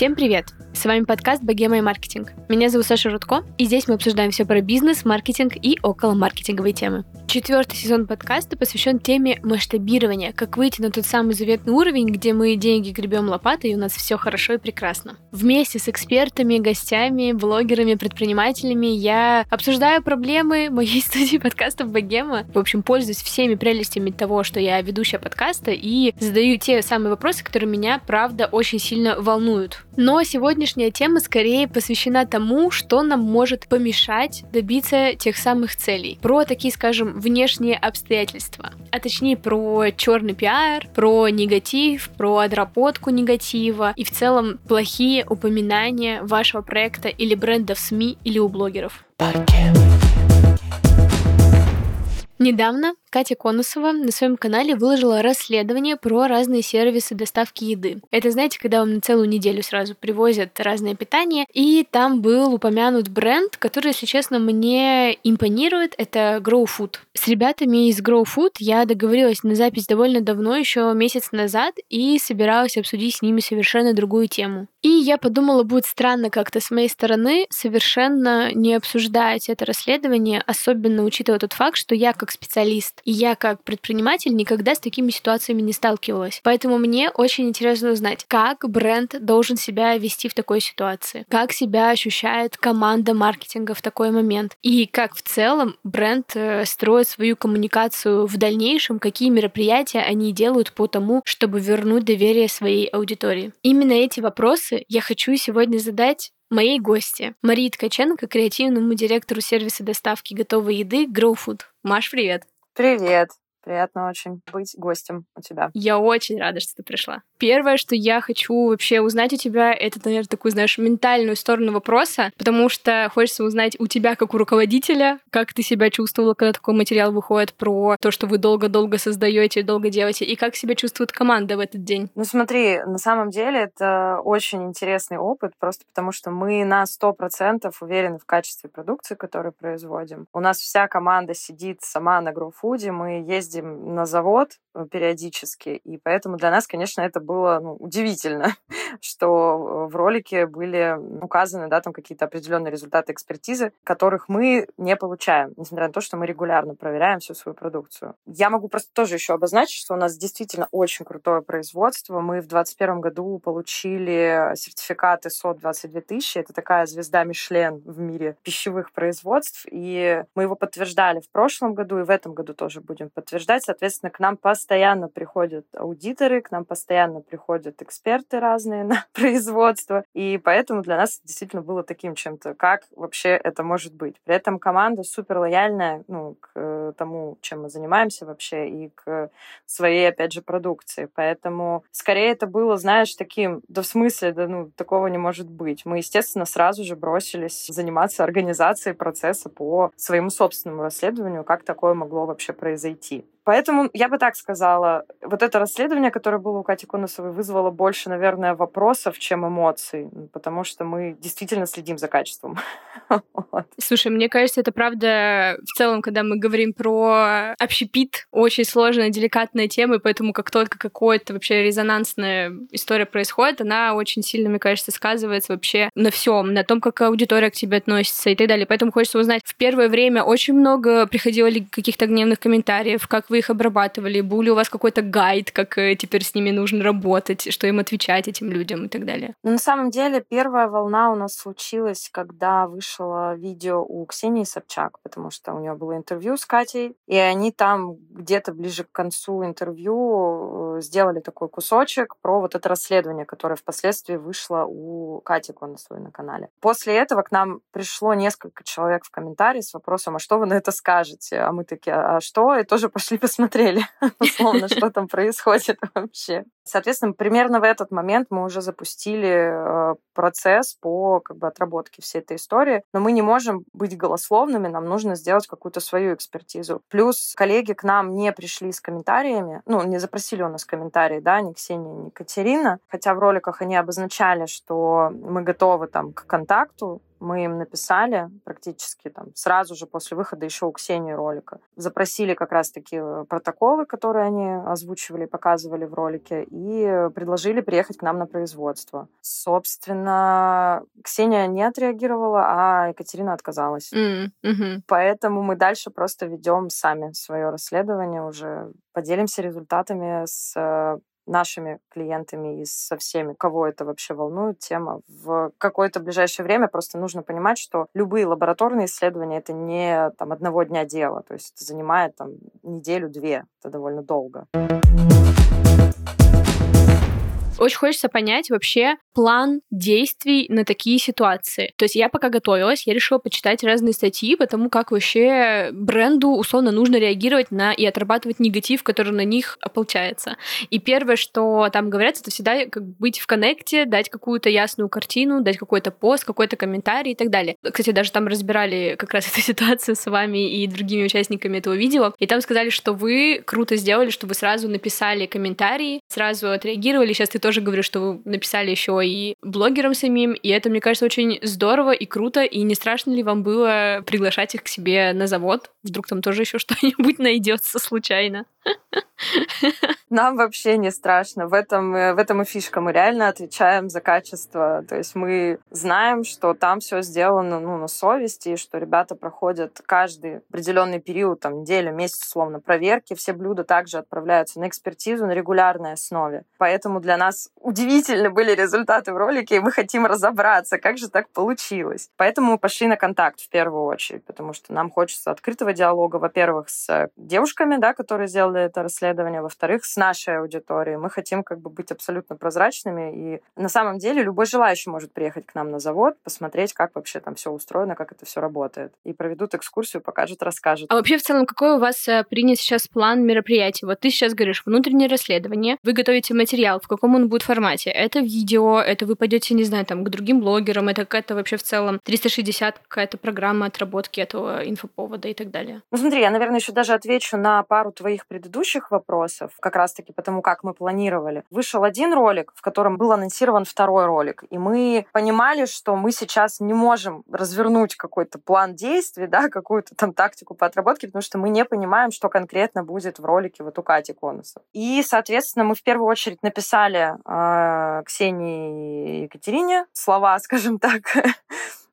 Всем привет! С вами подкаст «Богема и маркетинг». Меня зовут Саша Рудко, и здесь мы обсуждаем все про бизнес, маркетинг и около маркетинговые темы. Четвертый сезон подкаста посвящен теме масштабирования, как выйти на тот самый заветный уровень, где мы деньги гребем лопатой, и у нас все хорошо и прекрасно. Вместе с экспертами, гостями, блогерами, предпринимателями я обсуждаю проблемы моей студии подкастов «Богема». В общем, пользуюсь всеми прелестями того, что я ведущая подкаста, и задаю те самые вопросы, которые меня, правда, очень сильно волнуют. Но сегодняшняя тема скорее посвящена тому, что нам может помешать добиться тех самых целей. Про такие, скажем, внешние обстоятельства, а точнее про черный пиар, про негатив, про отработку негатива и в целом плохие упоминания вашего проекта или бренда в СМИ или у блогеров. Недавно Катя Конусова на своем канале выложила расследование про разные сервисы доставки еды. Это, знаете, когда вам на целую неделю сразу привозят разное питание, и там был упомянут бренд, который, если честно, мне импонирует, это Grow Food. С ребятами из Grow Food я договорилась на запись довольно давно, еще месяц назад, и собиралась обсудить с ними совершенно другую тему. И я подумала, будет странно как-то с моей стороны совершенно не обсуждать это расследование, особенно учитывая тот факт, что я как специалист и я как предприниматель никогда с такими ситуациями не сталкивалась. Поэтому мне очень интересно узнать, как бренд должен себя вести в такой ситуации, как себя ощущает команда маркетинга в такой момент, и как в целом бренд э, строит свою коммуникацию в дальнейшем, какие мероприятия они делают по тому, чтобы вернуть доверие своей аудитории. Именно эти вопросы я хочу сегодня задать моей гости Марии Ткаченко, креативному директору сервиса доставки готовой еды GrowFood. Маш, привет! Привет. Приятно очень быть гостем у тебя. Я очень рада, что ты пришла. Первое, что я хочу вообще узнать у тебя, это, наверное, такую, знаешь, ментальную сторону вопроса, потому что хочется узнать у тебя, как у руководителя, как ты себя чувствовала, когда такой материал выходит про то, что вы долго-долго создаете, долго делаете, и как себя чувствует команда в этот день. Ну смотри, на самом деле это очень интересный опыт, просто потому что мы на сто процентов уверены в качестве продукции, которую производим. У нас вся команда сидит сама на гроуфуде, мы ездим на завод э, периодически, и поэтому для нас, конечно, это было ну, удивительно, что в ролике были указаны да, там какие-то определенные результаты экспертизы, которых мы не получаем, несмотря на то, что мы регулярно проверяем всю свою продукцию. Я могу просто тоже еще обозначить, что у нас действительно очень крутое производство. Мы в 2021 году получили сертификат ISO 22 тысячи. Это такая звезда Мишлен в мире пищевых производств. И мы его подтверждали в прошлом году, и в этом году тоже будем подтверждать. Соответственно, к нам постоянно приходят аудиторы, к нам постоянно приходят эксперты разные на производство, и поэтому для нас действительно было таким чем-то, как вообще это может быть. При этом команда супер лояльная ну, к тому, чем мы занимаемся вообще, и к своей, опять же, продукции. Поэтому скорее это было, знаешь, таким, да в смысле, да ну, такого не может быть. Мы, естественно, сразу же бросились заниматься организацией процесса по своему собственному расследованию, как такое могло вообще произойти. Поэтому я бы так сказала, вот это расследование, которое было у Кати Конусовой, вызвало больше, наверное, вопросов, чем эмоций, потому что мы действительно следим за качеством. Слушай, мне кажется, это правда в целом, когда мы говорим про общепит, очень сложная, деликатная тема, и поэтому как только какая-то вообще резонансная история происходит, она очень сильно, мне кажется, сказывается вообще на всем, на том, как аудитория к тебе относится и так далее. Поэтому хочется узнать, в первое время очень много приходило ли каких-то гневных комментариев, как вы их обрабатывали? Был ли у вас какой-то гайд, как э, теперь с ними нужно работать, что им отвечать этим людям и так далее? Ну, на самом деле, первая волна у нас случилась, когда вышло видео у Ксении Собчак, потому что у нее было интервью с Катей, и они там где-то ближе к концу интервью э, сделали такой кусочек про вот это расследование, которое впоследствии вышло у Кати Конусовой на канале. После этого к нам пришло несколько человек в комментарии с вопросом, а что вы на это скажете? А мы такие, а что? И тоже пошли посмотрели, условно, что там происходит вообще. Соответственно, примерно в этот момент мы уже запустили э, процесс по как бы, отработке всей этой истории, но мы не можем быть голословными, нам нужно сделать какую-то свою экспертизу. Плюс коллеги к нам не пришли с комментариями, ну, не запросили у нас комментарии, да, ни Ксения, ни Катерина, хотя в роликах они обозначали, что мы готовы там к контакту, Мы им написали практически там сразу же после выхода еще у Ксении ролика. Запросили как раз-таки э, протоколы, которые они озвучивали, показывали в ролике, и предложили приехать к нам на производство. Собственно, Ксения не отреагировала, а Екатерина отказалась. Mm-hmm. Поэтому мы дальше просто ведем сами свое расследование уже, поделимся результатами с э, нашими клиентами и со всеми, кого это вообще волнует, тема. В какое-то ближайшее время просто нужно понимать, что любые лабораторные исследования — это не там, одного дня дело, то есть это занимает там, неделю-две, это довольно долго. Очень хочется понять вообще план действий на такие ситуации. То есть я пока готовилась, я решила почитать разные статьи по тому, как вообще бренду условно нужно реагировать на и отрабатывать негатив, который на них ополчается. И первое, что там говорят, это всегда как быть в коннекте, дать какую-то ясную картину, дать какой-то пост, какой-то комментарий и так далее. Кстати, даже там разбирали как раз эту ситуацию с вами и другими участниками этого видео, и там сказали, что вы круто сделали, что вы сразу написали комментарии, сразу отреагировали. Сейчас ты тоже тоже говорю, что вы написали еще и блогерам самим, и это, мне кажется, очень здорово и круто, и не страшно ли вам было приглашать их к себе на завод? Вдруг там тоже еще что-нибудь найдется случайно? Нам вообще не страшно. В этом, э, в этом и фишка. Мы реально отвечаем за качество. То есть мы знаем, что там все сделано ну, на совести, и что ребята проходят каждый определенный период, там, неделю, месяц, условно, проверки. Все блюда также отправляются на экспертизу на регулярной основе. Поэтому для нас удивительны были результаты в ролике, и мы хотим разобраться, как же так получилось. Поэтому мы пошли на контакт в первую очередь, потому что нам хочется открытого диалога, во-первых, с девушками, да, которые сделали это расследование, во-вторых, с нашей аудиторией. Мы хотим как бы быть абсолютно прозрачными, и на самом деле любой желающий может приехать к нам на завод, посмотреть, как вообще там все устроено, как это все работает. И проведут экскурсию, покажут, расскажут. А вообще в целом, какой у вас э, принят сейчас план мероприятий? Вот ты сейчас говоришь, внутреннее расследование, вы готовите материал, в каком он будет формате? Это видео, это вы пойдете, не знаю, там, к другим блогерам, это какая-то вообще в целом 360 какая-то программа отработки этого инфоповода и так далее? Ну смотри, я, наверное, еще даже отвечу на пару твоих предыдущих предыдущих вопросов, как раз-таки потому, как мы планировали, вышел один ролик, в котором был анонсирован второй ролик. И мы понимали, что мы сейчас не можем развернуть какой-то план действий, да, какую-то там тактику по отработке, потому что мы не понимаем, что конкретно будет в ролике вот у Кати Конусов. И, соответственно, мы в первую очередь написали э, Ксении и Екатерине слова, скажем так,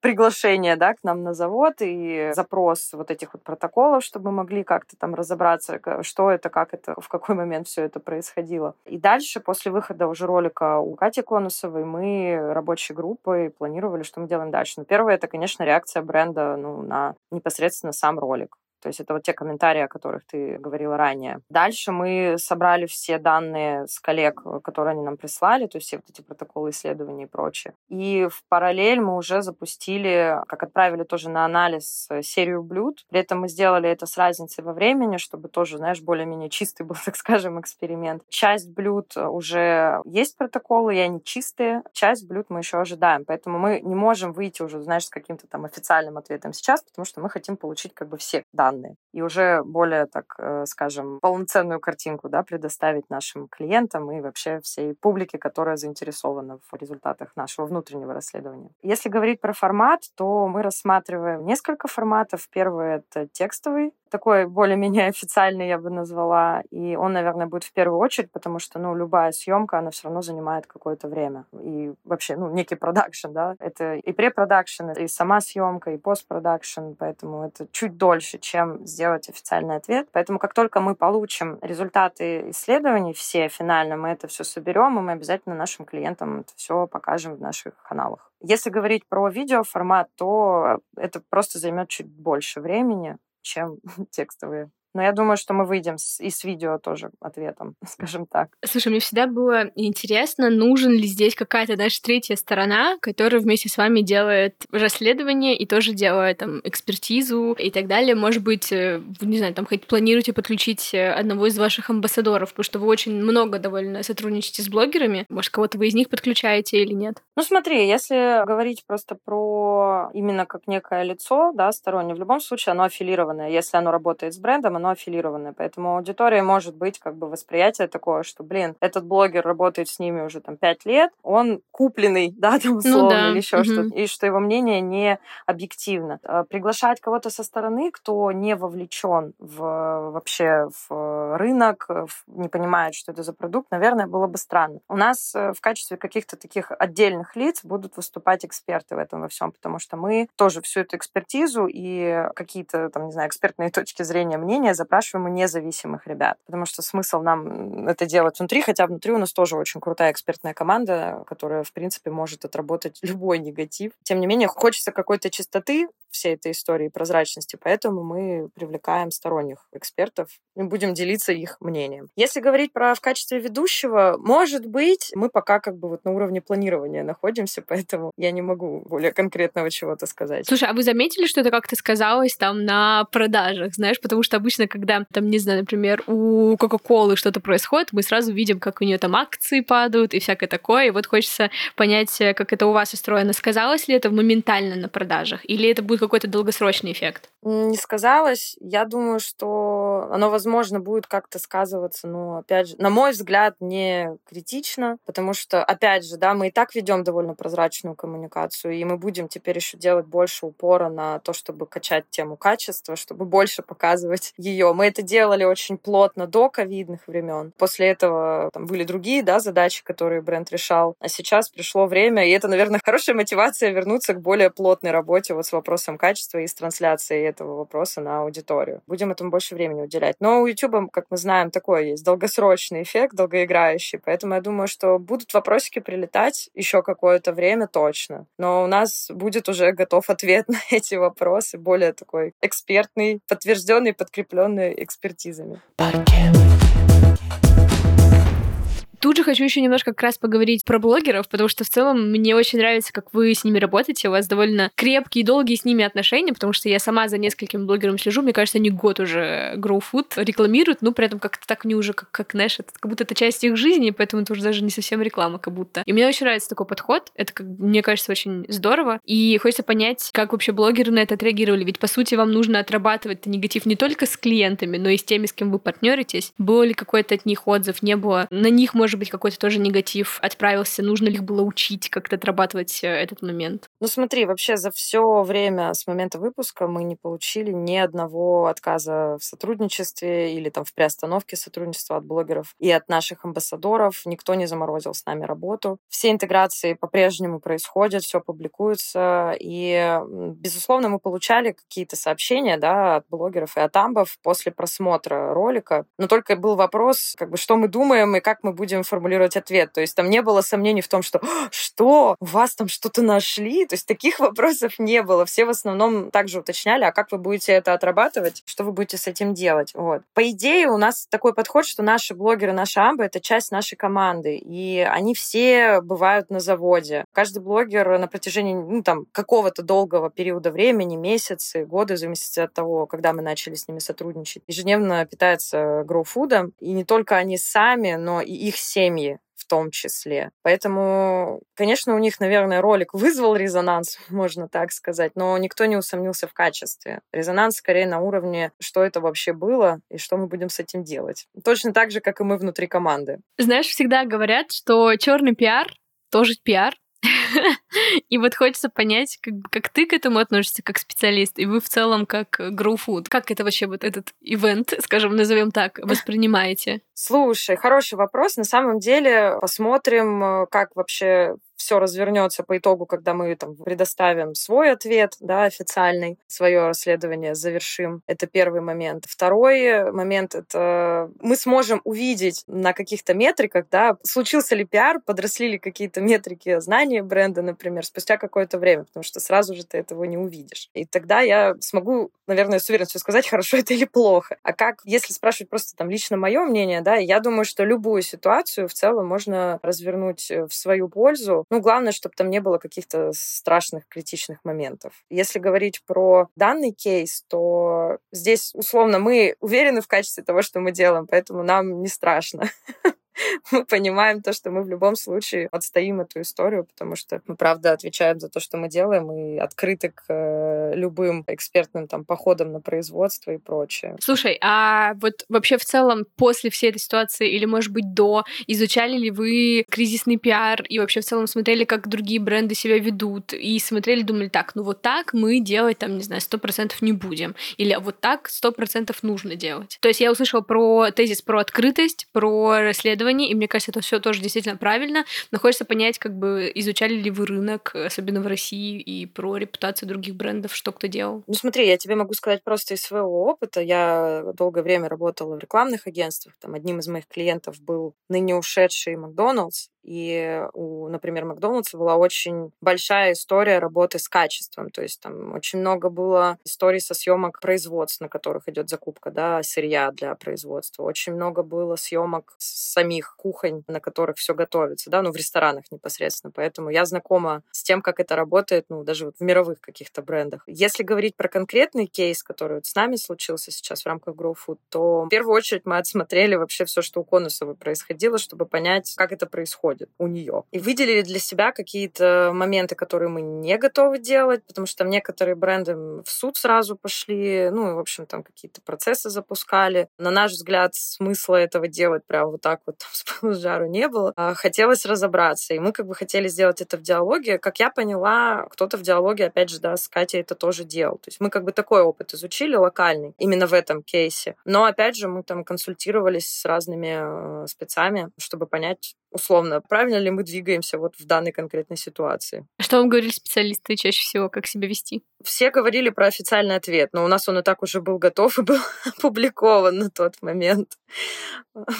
приглашение да, к нам на завод и запрос вот этих вот протоколов, чтобы мы могли как-то там разобраться, что это, как это, в какой момент все это происходило. И дальше, после выхода уже ролика у Кати Конусовой, мы рабочей группой планировали, что мы делаем дальше. Но первое, это, конечно, реакция бренда ну, на непосредственно сам ролик. То есть это вот те комментарии, о которых ты говорила ранее. Дальше мы собрали все данные с коллег, которые они нам прислали, то есть все вот эти протоколы исследований и прочее. И в параллель мы уже запустили, как отправили тоже на анализ э, серию блюд. При этом мы сделали это с разницей во времени, чтобы тоже, знаешь, более-менее чистый был, так скажем, эксперимент. Часть блюд уже есть протоколы, и они чистые. Часть блюд мы еще ожидаем. Поэтому мы не можем выйти уже, знаешь, с каким-то там официальным ответом сейчас, потому что мы хотим получить как бы все данные данные и уже более, так э, скажем, полноценную картинку да, предоставить нашим клиентам и вообще всей публике, которая заинтересована в результатах нашего внутреннего расследования. Если говорить про формат, то мы рассматриваем несколько форматов. Первый — это текстовый такой более-менее официальный, я бы назвала. И он, наверное, будет в первую очередь, потому что, ну, любая съемка, она все равно занимает какое-то время. И вообще, ну, некий продакшн, да. Это и препродакшн, и сама съемка, и постпродакшн, поэтому это чуть дольше, чем сделать официальный ответ. Поэтому как только мы получим результаты исследований все финально, мы это все соберем, и мы обязательно нашим клиентам это все покажем в наших каналах. Если говорить про видеоформат, то это просто займет чуть больше времени, чем текстовые. Но я думаю, что мы выйдем с, и с видео тоже ответом, скажем так. Слушай, мне всегда было интересно, нужен ли здесь какая-то, знаешь, третья сторона, которая вместе с вами делает расследование и тоже делает там экспертизу и так далее. Может быть, э, не знаю, там хоть планируете подключить э, одного из ваших амбассадоров, потому что вы очень много довольно сотрудничаете с блогерами. Может, кого-то вы из них подключаете или нет? Ну смотри, если говорить просто про именно как некое лицо, да, стороннее, в любом случае оно аффилированное. Если оно работает с брендом, оно аффилированное. Поэтому аудитория может быть как бы восприятие такое, что, блин, этот блогер работает с ними уже там пять лет, он купленный, да, там условно, ну, да. или еще угу. что-то, и что его мнение не объективно. А приглашать кого-то со стороны, кто не вовлечен в, вообще в рынок, не понимает, что это за продукт, наверное, было бы странно. У нас э, в качестве каких-то таких отдельных лиц будут выступать эксперты в этом во всем, потому что мы тоже всю эту экспертизу и какие-то, там, не знаю, экспертные точки зрения, мнения запрашиваем у независимых ребят. Потому что смысл нам это делать внутри, хотя внутри у нас тоже очень крутая экспертная команда, которая, в принципе, может отработать любой негатив. Тем не менее, хочется какой-то чистоты всей этой истории прозрачности, поэтому мы привлекаем сторонних экспертов и будем делиться их мнением. Если говорить про в качестве ведущего, может быть, мы пока как бы вот на уровне планирования находимся, поэтому я не могу более конкретного чего-то сказать. Слушай, а вы заметили, что это как-то сказалось там на продажах, знаешь, потому что обычно, когда там, не знаю, например, у Кока-Колы что-то происходит, мы сразу видим, как у нее там акции падают и всякое такое, и вот хочется понять, э, как это у вас устроено. Сказалось ли это моментально на продажах, или это будет какой-то долгосрочный эффект? Не сказалось. Я думаю, что оно, возможно, будет как-то сказываться, но, опять же, на мой взгляд, не критично, потому что, опять же, да, мы и так ведем довольно прозрачную коммуникацию, и мы будем теперь еще делать больше упора на то, чтобы качать тему качества, чтобы больше показывать ее. Мы это делали очень плотно до ковидных времен. После этого там были другие, да, задачи, которые бренд решал. А сейчас пришло время, и это, наверное, хорошая мотивация вернуться к более плотной работе вот с вопросом качества и с трансляцией этого вопроса на аудиторию. Будем этому больше времени уделять. Но у YouTube, как мы знаем, такой есть долгосрочный эффект, долгоиграющий, поэтому я думаю, что будут вопросики прилетать еще какое-то время точно. Но у нас будет уже готов ответ на эти вопросы, более такой экспертный, подтвержденный, подкрепленный экспертизами. Паркет. Тут же хочу еще немножко как раз поговорить про блогеров, потому что в целом мне очень нравится, как вы с ними работаете. У вас довольно крепкие и долгие с ними отношения, потому что я сама за несколькими блогерами слежу. Мне кажется, они год уже Grow Food рекламируют, но при этом как-то так не уже, как, как знаешь, это, как будто это часть их жизни, поэтому это уже даже не совсем реклама, как будто. И мне очень нравится такой подход. Это, как, мне кажется, очень здорово. И хочется понять, как вообще блогеры на это отреагировали. Ведь, по сути, вам нужно отрабатывать негатив не только с клиентами, но и с теми, с кем вы партнеритесь. Был ли какой-то от них отзыв, не было? На них, может может быть, какой-то тоже негатив отправился? Нужно ли было учить, как-то отрабатывать э, этот момент? Ну смотри, вообще за все время с момента выпуска мы не получили ни одного отказа в сотрудничестве или там в приостановке сотрудничества от блогеров и от наших амбассадоров. Никто не заморозил с нами работу. Все интеграции по-прежнему происходят, все публикуется. И, безусловно, мы получали какие-то сообщения да, от блогеров и от амбов после просмотра ролика. Но только был вопрос, как бы, что мы думаем и как мы будем будем формулировать ответ. То есть там не было сомнений в том, что «Что? У вас там что-то нашли?» То есть таких вопросов не было. Все в основном также уточняли, а как вы будете это отрабатывать, что вы будете с этим делать. Вот. По идее, у нас такой подход, что наши блогеры, наши амбы — это часть нашей команды, и они все бывают на заводе. Каждый блогер на протяжении ну, там, какого-то долгого периода времени, месяцы, годы, в зависимости от того, когда мы начали с ними сотрудничать, ежедневно питается гроуфудом. И не только они сами, но и их семьи в том числе. Поэтому, конечно, у них, наверное, ролик вызвал резонанс, можно так сказать, но никто не усомнился в качестве. Резонанс скорее на уровне, что это вообще было и что мы будем с этим делать. Точно так же, как и мы внутри команды. Знаешь, всегда говорят, что черный пиар тоже пиар, И вот хочется понять, как, как ты к этому относишься как специалист, и вы в целом как Grow Food. Как это вообще вот этот ивент, скажем, назовем так, воспринимаете? Слушай, хороший вопрос. На самом деле посмотрим, э, как вообще все развернется по итогу, когда мы там предоставим свой ответ, да, официальный, свое расследование завершим. Это первый момент. Второй момент — это мы сможем увидеть на каких-то метриках, да, случился ли пиар, подросли ли какие-то метрики знания бренда, например, спустя какое-то время, потому что сразу же ты этого не увидишь. И тогда я смогу, наверное, с уверенностью сказать, хорошо это или плохо. А как, если спрашивать просто там лично мое мнение, да, я думаю, что любую ситуацию в целом можно развернуть в свою пользу, ну, главное, чтобы там не было каких-то страшных критичных моментов. Если говорить про данный кейс, то здесь, условно, мы уверены в качестве того, что мы делаем, поэтому нам не страшно. мы понимаем то, что мы в любом случае отстоим эту историю, потому что мы, правда, отвечаем за то, что мы делаем, и открыты к э, любым экспертным там походам на производство и прочее. Слушай, а вот вообще в целом после всей этой ситуации или, может быть, до, изучали ли вы кризисный пиар и вообще в целом смотрели, как другие бренды себя ведут, и смотрели, думали, так, ну вот так мы делать там, не знаю, сто процентов не будем, или вот так сто процентов нужно делать. То есть я услышала про тезис про открытость, про расследование, и мне кажется, это все тоже действительно правильно, но хочется понять, как бы изучали ли вы рынок, особенно в России, и про репутацию других брендов, что кто делал. Ну смотри, я тебе могу сказать просто из своего опыта. Я долгое время работала в рекламных агентствах. Там одним из моих клиентов был ныне ушедший Макдоналдс. И у, например, Макдональдса была очень большая история работы с качеством. То есть там очень много было историй со съемок производств, на которых идет закупка да, сырья для производства. Очень много было съемок самих кухонь, на которых все готовится, да, ну, в ресторанах непосредственно. Поэтому я знакома с тем, как это работает, ну, даже вот в мировых каких-то брендах. Если говорить про конкретный кейс, который вот с нами случился сейчас в рамках Grow Food, то в первую очередь мы отсмотрели вообще все, что у Конусовой происходило, чтобы понять, как это происходит происходит у нее. И выделили для себя какие-то моменты, которые мы не готовы делать, потому что там некоторые бренды в суд сразу пошли, ну и, в общем, там какие-то процессы запускали. На наш взгляд, смысла этого делать прям вот так вот с жару не было. А хотелось разобраться, и мы как бы хотели сделать это в диалоге. Как я поняла, кто-то в диалоге, опять же, да, с Катей это тоже делал. То есть мы как бы такой опыт изучили, локальный, именно в этом кейсе. Но, опять же, мы там консультировались с разными э, спецами, чтобы понять, условно, правильно ли мы двигаемся вот в данной конкретной ситуации. Что вам говорили специалисты чаще всего, как себя вести? Все говорили про официальный ответ, но у нас он и так уже был готов и был опубликован на тот момент.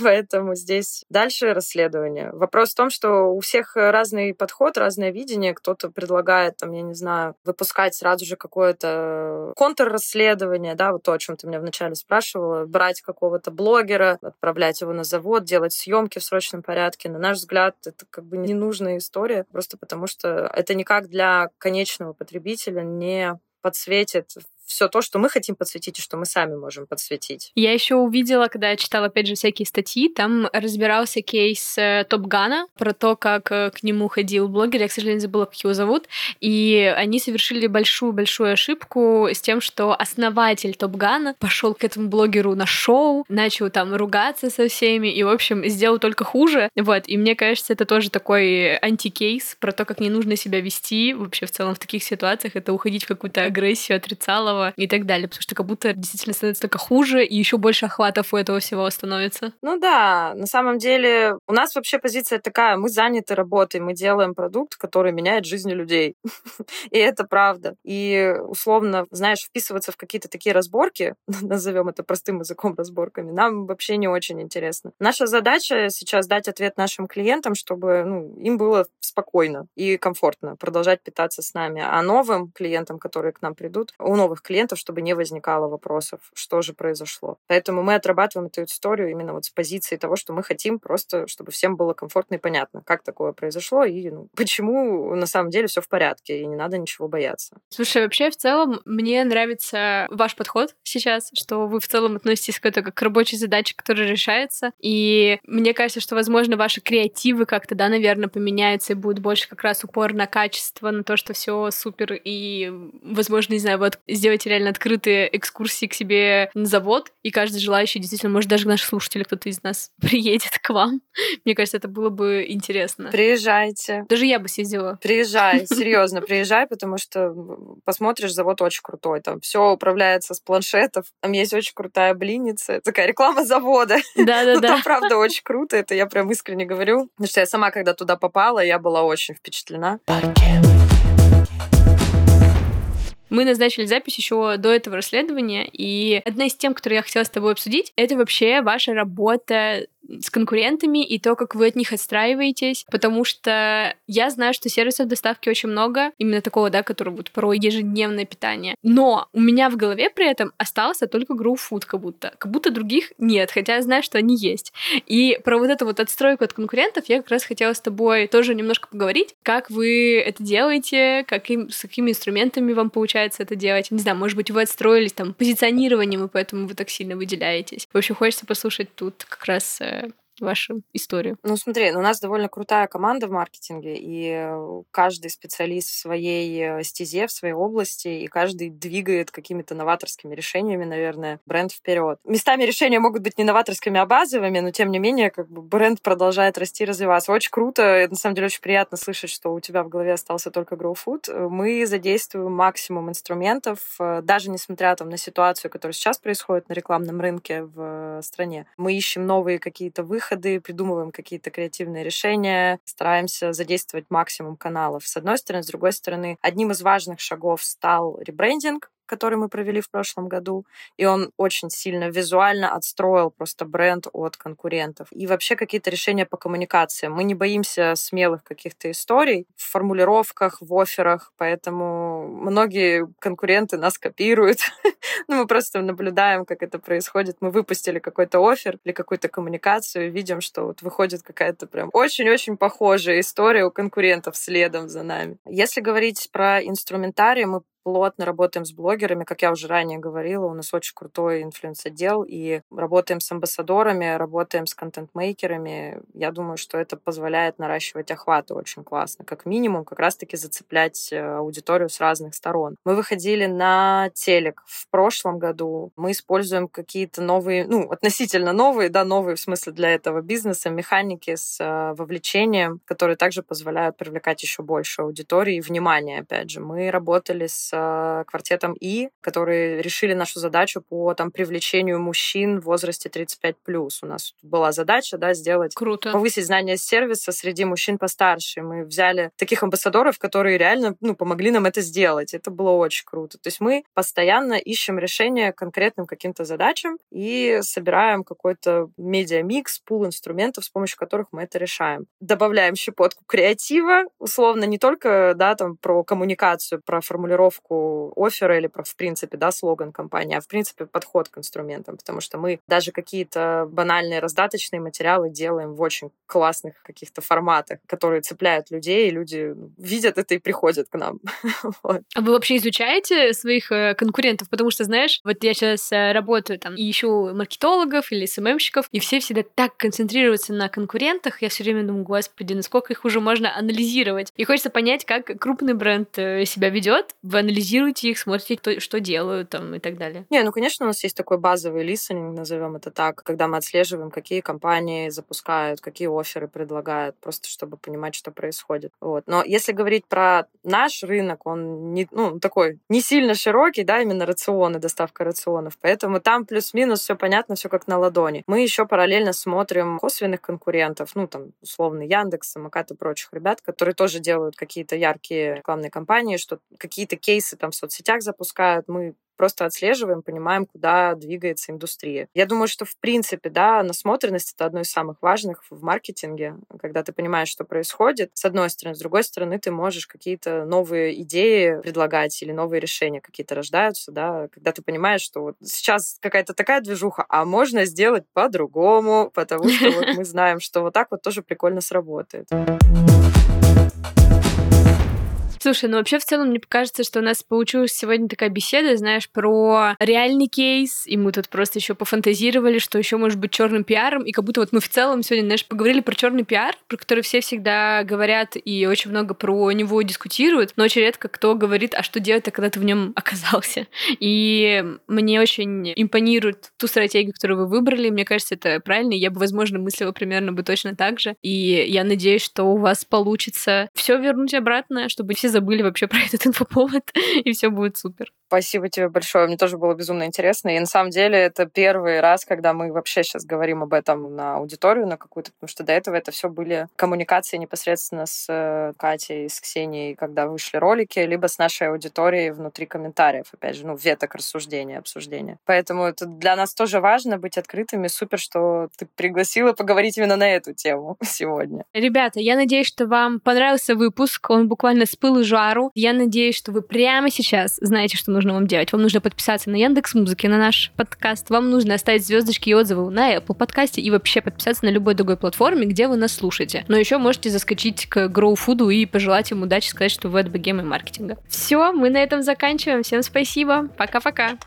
Поэтому здесь дальше расследование. Вопрос в том, что у всех разный подход, разное видение. Кто-то предлагает, там, я не знаю, выпускать сразу же какое-то контррасследование, да, вот то, о чем ты меня вначале спрашивала, брать какого-то блогера, отправлять его на завод, делать съемки в срочном порядке. На наш взгляд, это как бы ненужная история, просто потому что это никак для конечного потребителя не подсветит все то, что мы хотим подсветить и что мы сами можем подсветить. Я еще увидела, когда я читала, опять же, всякие статьи, там разбирался кейс э, Топгана про то, как э, к нему ходил блогер, я, к сожалению, забыла, как его зовут, и они совершили большую-большую ошибку с тем, что основатель Топгана пошел к этому блогеру на шоу, начал там ругаться со всеми, и, в общем, сделал только хуже. Вот, и мне кажется, это тоже такой антикейс про то, как не нужно себя вести вообще в целом в таких ситуациях, это уходить в какую-то агрессию, отрицалово, этого и так далее, потому что как будто действительно становится только хуже, и еще больше охватов у этого всего становится. Ну да, на самом деле у нас вообще позиция такая, мы заняты работой, мы делаем продукт, который меняет жизни людей. и это правда. И условно, знаешь, вписываться в какие-то такие разборки, назовем это простым языком разборками, нам вообще не очень интересно. Наша задача сейчас дать ответ нашим клиентам, чтобы ну, им было спокойно и комфортно продолжать питаться с нами. А новым клиентам, которые к нам придут, у новых клиентов, чтобы не возникало вопросов, что же произошло. Поэтому мы отрабатываем эту историю именно вот с позиции того, что мы хотим просто, чтобы всем было комфортно и понятно, как такое произошло и ну, почему на самом деле все в порядке и не надо ничего бояться. Слушай, вообще в целом мне нравится ваш подход сейчас, что вы в целом относитесь к этому как к рабочей задаче, которая решается. И мне кажется, что, возможно, ваши креативы как-то, да, наверное, поменяются и будет больше как раз упор на качество, на то, что все супер и, возможно, не знаю, вот сделать делаете реально открытые экскурсии к себе на завод, и каждый желающий, действительно, может, даже наши слушатели, кто-то из нас приедет к вам. Мне кажется, это было бы интересно. Приезжайте. Даже я бы съездила. Приезжай, серьезно, приезжай, потому что посмотришь, завод очень крутой. Там все управляется с планшетов. Там есть очень крутая блинница. Такая реклама завода. Да-да-да. Там, правда, очень круто. Это я прям искренне говорю. Потому что я сама, когда туда попала, я была очень впечатлена. Паркет. Мы назначили запись еще до этого расследования, и одна из тем, которую я хотела с тобой обсудить, это вообще ваша работа с конкурентами и то, как вы от них отстраиваетесь, потому что я знаю, что сервисов доставки очень много, именно такого, да, который будет про ежедневное питание. Но у меня в голове при этом остался только Grow Food как будто. Как будто других нет, хотя я знаю, что они есть. И про вот эту вот отстройку от конкурентов я как раз хотела с тобой тоже немножко поговорить, как вы это делаете, каким, с какими инструментами вам получается это делать. Не знаю, может быть, вы отстроились там позиционированием, и поэтому вы так сильно выделяетесь. В общем, хочется послушать тут как раз э, вашу историю? Ну, смотри, у нас довольно крутая команда в маркетинге, и каждый специалист в своей э, стезе, в своей области, и каждый двигает какими-то новаторскими решениями, наверное, бренд вперед. Местами решения могут быть не новаторскими, а базовыми, но тем не менее, как бы бренд продолжает расти, развиваться. Очень круто, это на самом деле очень приятно слышать, что у тебя в голове остался только Grow Food. Мы задействуем максимум инструментов, э, даже несмотря там на ситуацию, которая сейчас происходит на рекламном рынке в стране. Мы ищем новые какие-то выходы, придумываем какие-то креативные решения, стараемся задействовать максимум каналов. С одной стороны, с другой стороны, одним из важных шагов стал ребрендинг, который мы провели в прошлом году, и он очень сильно визуально отстроил просто бренд от конкурентов. И вообще какие-то решения по коммуникациям. Мы не боимся смелых каких-то историй в формулировках, в офферах, поэтому многие конкуренты нас копируют. ну, мы просто наблюдаем, как это происходит. Мы выпустили какой-то офер или какую-то коммуникацию, видим, что вот выходит какая-то прям очень-очень похожая история у конкурентов следом за нами. Если говорить про инструментарий, мы плотно работаем с блогерами, как я уже ранее говорила, у нас очень крутой инфлюенс-отдел, и работаем с амбассадорами, работаем с контент-мейкерами. Я думаю, что это позволяет наращивать охваты очень классно. Как минимум, как раз-таки зацеплять э, аудиторию с разных сторон. Мы выходили на телек в прошлом году. Мы используем какие-то новые, ну, относительно новые, да, новые в смысле для этого бизнеса, механики с э, вовлечением, которые также позволяют привлекать еще больше аудитории и внимания, опять же. Мы работали с Э, квартетом И, которые решили нашу задачу по там, привлечению мужчин в возрасте 35+. У нас была задача да, сделать, Круто. повысить знания сервиса среди мужчин постарше. Мы взяли таких амбассадоров, которые реально ну, помогли нам это сделать. Это было очень круто. То есть мы постоянно ищем решение конкретным каким-то задачам и собираем какой-то медиамикс, пул инструментов, с помощью которых мы это решаем. Добавляем щепотку креатива, условно, не только да, там, про коммуникацию, про формулировку формулировку оффера или, в принципе, да, слоган компании, а, в принципе, подход к инструментам, потому что мы даже какие-то банальные раздаточные материалы делаем в очень классных каких-то форматах, которые цепляют людей, и люди видят это и приходят к нам. А вы вообще изучаете своих э, конкурентов? Потому что, знаешь, вот я сейчас э, работаю там и ищу маркетологов или СММщиков, и все всегда так концентрируются на конкурентах, я все время думаю, господи, насколько их уже можно анализировать. И хочется понять, как крупный бренд э, себя ведет в анализируете их, смотрите, кто, что делают там и так далее. Не, ну, конечно, у нас есть такой базовый листинг, назовем это так, когда мы отслеживаем, какие компании запускают, какие оферы предлагают, просто чтобы понимать, что происходит. Вот. Но если говорить про наш рынок, он не, ну, такой не сильно широкий, да, именно рационы, доставка рационов, поэтому там плюс-минус все понятно, все как на ладони. Мы еще параллельно смотрим косвенных конкурентов, ну, там, условно, Яндекс, Самокат и прочих ребят, которые тоже делают какие-то яркие рекламные кампании, что какие-то кейсы кейсы там в соцсетях запускают, мы просто отслеживаем, понимаем, куда двигается индустрия. Я думаю, что в принципе, да, насмотренность — это одно из самых важных в маркетинге, когда ты понимаешь, что происходит, с одной стороны. С другой стороны, ты можешь какие-то новые идеи предлагать или новые решения какие-то рождаются, да, когда ты понимаешь, что вот сейчас какая-то такая движуха, а можно сделать по-другому, потому что вот мы знаем, что вот так вот тоже прикольно сработает. Слушай, ну вообще в целом мне кажется, что у нас получилась сегодня такая беседа, знаешь, про реальный кейс, и мы тут просто еще пофантазировали, что еще может быть черным пиаром, и как будто вот мы в целом сегодня, знаешь, поговорили про черный пиар, про который все всегда говорят и очень много про него дискутируют, но очень редко кто говорит, а что делать, когда ты в нем оказался. И мне очень импонирует ту стратегию, которую вы выбрали. Мне кажется, это правильно. Я бы, возможно, мыслила примерно бы точно так же. И я надеюсь, что у вас получится все вернуть обратно, чтобы все забыли вообще про этот инфоповод, и все будет супер. Спасибо тебе большое. Мне тоже было безумно интересно. И на самом деле это первый раз, когда мы вообще сейчас говорим об этом на аудиторию, на какую-то, потому что до этого это все были коммуникации непосредственно с э, Катей, с Ксенией, когда вышли ролики, либо с нашей аудиторией внутри комментариев, опять же, ну, веток рассуждения, обсуждения. Поэтому это для нас тоже важно быть открытыми. Супер, что ты пригласила поговорить именно на эту тему сегодня. Ребята, я надеюсь, что вам понравился выпуск. Он буквально с пылу жару. Я надеюсь, что вы прямо сейчас знаете, что нужно вам делать. Вам нужно подписаться на Яндекс Музыки, на наш подкаст. Вам нужно оставить звездочки и отзывы на Apple подкасте и вообще подписаться на любой другой платформе, где вы нас слушаете. Но еще можете заскочить к Grow Food и пожелать им удачи, сказать, что вы от богемы маркетинга. Все, мы на этом заканчиваем. Всем спасибо. Пока-пока.